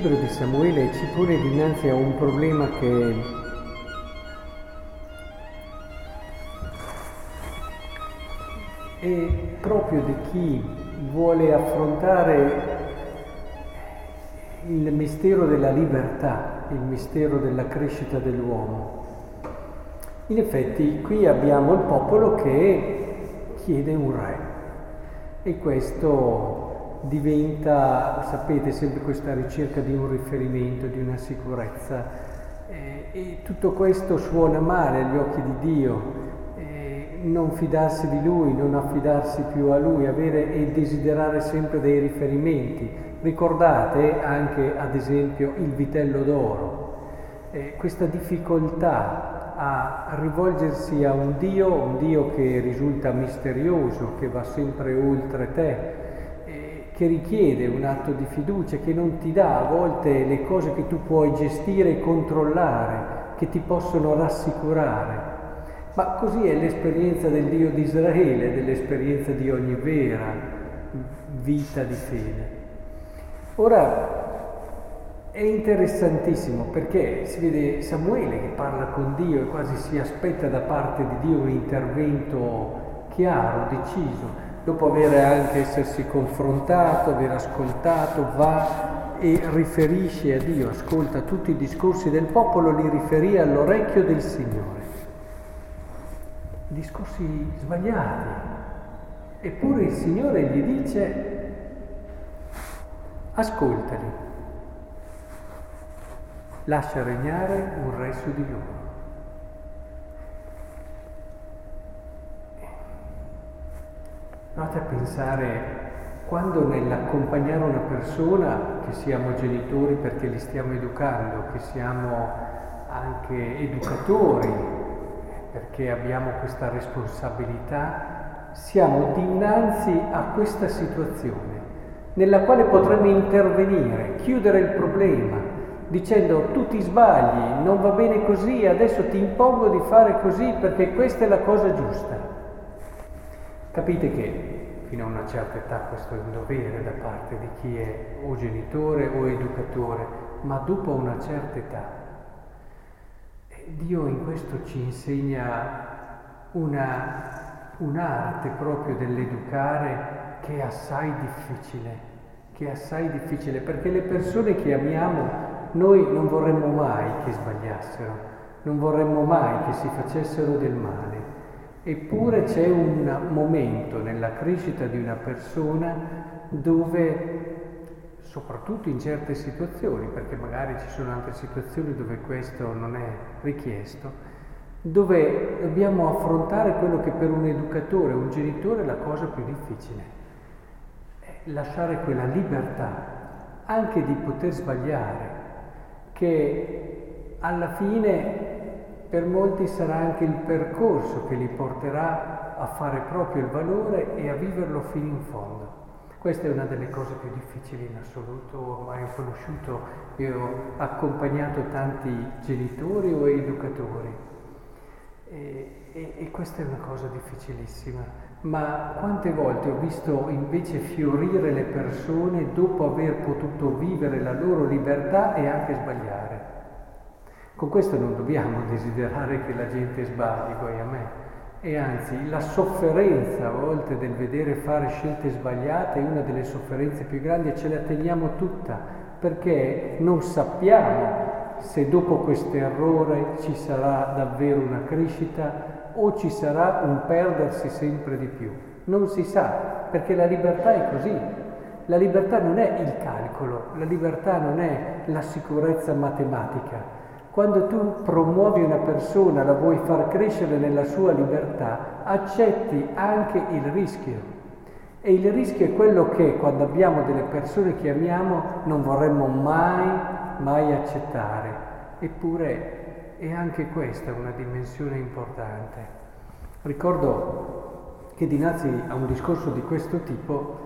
libro di Samuele ci pone dinanzi a un problema che è proprio di chi vuole affrontare il mistero della libertà, il mistero della crescita dell'uomo. In effetti qui abbiamo il popolo che chiede un re e questo diventa, sapete, sempre questa ricerca di un riferimento, di una sicurezza eh, e tutto questo suona male agli occhi di Dio, eh, non fidarsi di Lui, non affidarsi più a Lui, avere e desiderare sempre dei riferimenti. Ricordate anche ad esempio il vitello d'oro, eh, questa difficoltà a rivolgersi a un Dio, un Dio che risulta misterioso, che va sempre oltre te, che richiede un atto di fiducia, che non ti dà a volte le cose che tu puoi gestire e controllare, che ti possono rassicurare. Ma così è l'esperienza del Dio di Israele, dell'esperienza di ogni vera vita di fede. Ora è interessantissimo perché si vede Samuele che parla con Dio e quasi si aspetta da parte di Dio un intervento chiaro, deciso, dopo aver anche essersi confrontato, aver ascoltato, va e riferisce a Dio, ascolta tutti i discorsi del popolo, li riferì all'orecchio del Signore. Discorsi sbagliati. Eppure il Signore gli dice Ascoltali, lascia regnare un re su di loro. Provate a pensare quando nell'accompagnare una persona, che siamo genitori perché li stiamo educando, che siamo anche educatori perché abbiamo questa responsabilità, siamo dinanzi a questa situazione nella quale potremmo intervenire, chiudere il problema, dicendo tu ti sbagli, non va bene così, adesso ti impongo di fare così perché questa è la cosa giusta. Capite che fino a una certa età questo è un dovere da parte di chi è o genitore o educatore, ma dopo una certa età Dio in questo ci insegna una, un'arte proprio dell'educare che è assai difficile, che è assai difficile, perché le persone che amiamo noi non vorremmo mai che sbagliassero, non vorremmo mai che si facessero del male. Eppure c'è un momento nella crescita di una persona dove, soprattutto in certe situazioni, perché magari ci sono anche situazioni dove questo non è richiesto, dove dobbiamo affrontare quello che per un educatore, un genitore è la cosa più difficile lasciare quella libertà anche di poter sbagliare, che alla fine per molti sarà anche il percorso che li porterà a fare proprio il valore e a viverlo fino in fondo. Questa è una delle cose più difficili in assoluto, ormai ho conosciuto e ho accompagnato tanti genitori o educatori e, e, e questa è una cosa difficilissima ma quante volte ho visto invece fiorire le persone dopo aver potuto vivere la loro libertà e anche sbagliare. Con questo non dobbiamo desiderare che la gente sbagli, poi a me. E anzi, la sofferenza a volte del vedere fare scelte sbagliate è una delle sofferenze più grandi e ce la teniamo tutta, perché non sappiamo se dopo questo errore ci sarà davvero una crescita o ci sarà un perdersi sempre di più. Non si sa, perché la libertà è così. La libertà non è il calcolo, la libertà non è la sicurezza matematica. Quando tu promuovi una persona, la vuoi far crescere nella sua libertà, accetti anche il rischio. E il rischio è quello che quando abbiamo delle persone che amiamo non vorremmo mai, mai accettare. Eppure e anche questa è una dimensione importante. Ricordo che dinanzi a un discorso di questo tipo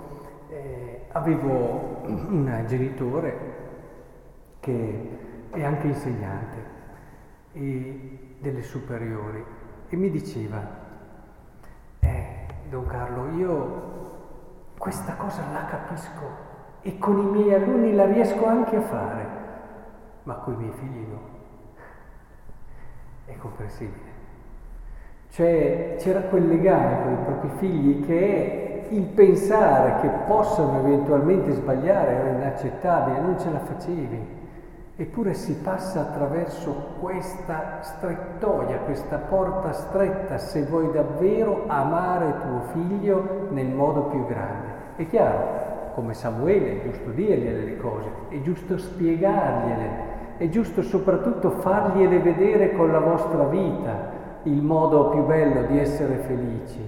eh, avevo un genitore che è anche insegnante e delle superiori e mi diceva, eh, Don Carlo, io questa cosa la capisco e con i miei alunni la riesco anche a fare, ma con i miei figli no. È comprensibile. Cioè c'era quel legame con i propri figli che il pensare che possano eventualmente sbagliare era inaccettabile, non ce la facevi. Eppure si passa attraverso questa strettoia, questa porta stretta se vuoi davvero amare tuo figlio nel modo più grande. È chiaro, come Samuele, è giusto dirgliele le cose, è giusto spiegargliele, è giusto soprattutto fargliele vedere con la vostra vita il modo più bello di essere felici,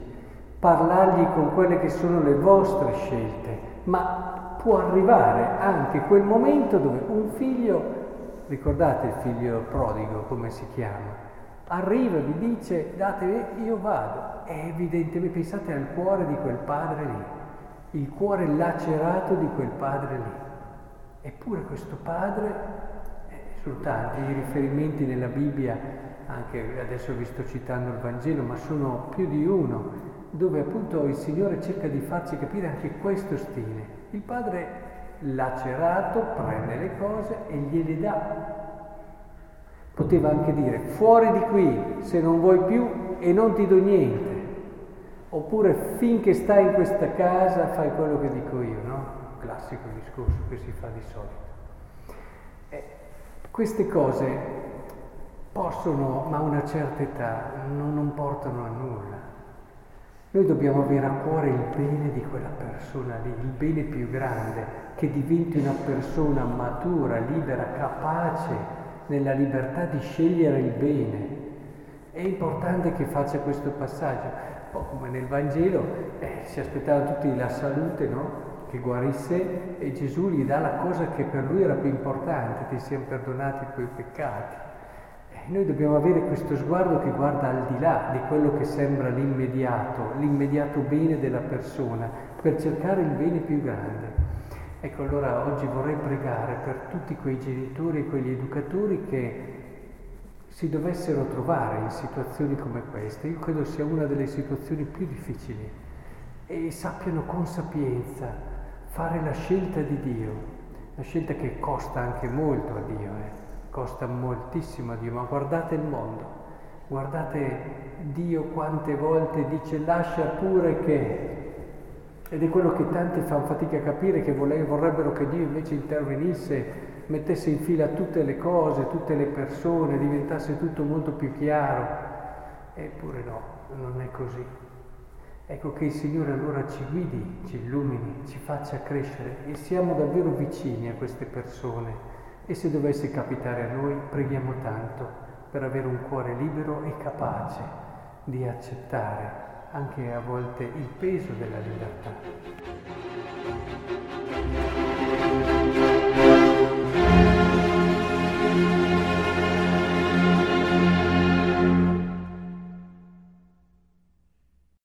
parlargli con quelle che sono le vostre scelte, ma può arrivare anche quel momento dove un figlio ricordate il figlio prodigo come si chiama? Arriva, vi dice date, io vado. E evidentemente pensate al cuore di quel padre lì, il cuore lacerato di quel padre lì. Eppure questo padre, eh, sono tanti i riferimenti nella Bibbia, anche adesso vi sto citando il Vangelo, ma sono più di uno, dove appunto il Signore cerca di farci capire anche questo stile. Il padre lacerato prende le cose e gliele dà. Poteva anche dire fuori di qui se non vuoi più e non ti do niente. Oppure finché stai in questa casa fai quello che dico io, no? Classico discorso che si fa di solito. Eh, queste cose possono, ma a una certa età, non, non portano a nulla. Noi dobbiamo avere a cuore il bene di quella persona lì, il bene più grande, che diventi una persona matura, libera, capace nella libertà di scegliere il bene. È importante che faccia questo passaggio. Poi, come nel Vangelo, eh, si aspettava tutti la salute, no? Che guarisse e Gesù gli dà la cosa che per lui era più importante, ti siano perdonati i tuoi peccati. E noi dobbiamo avere questo sguardo che guarda al di là di quello che sembra l'immediato, l'immediato bene della persona, per cercare il bene più grande. Ecco, allora oggi vorrei pregare per tutti quei genitori e quegli educatori che si dovessero trovare in situazioni come queste. Io credo sia una delle situazioni più difficili e sappiano con sapienza fare la scelta di Dio, la scelta che costa anche molto a Dio, eh? Costa moltissimo a Dio, ma guardate il mondo, guardate Dio quante volte dice lascia pure che ed è quello che tanti fanno fatica a capire, che vorrebbero che Dio invece intervenisse, mettesse in fila tutte le cose, tutte le persone, diventasse tutto molto più chiaro. Eppure no, non è così. Ecco che il Signore allora ci guidi, ci illumini, ci faccia crescere e siamo davvero vicini a queste persone. E se dovesse capitare a noi, preghiamo tanto per avere un cuore libero e capace di accettare anche a volte il peso della libertà.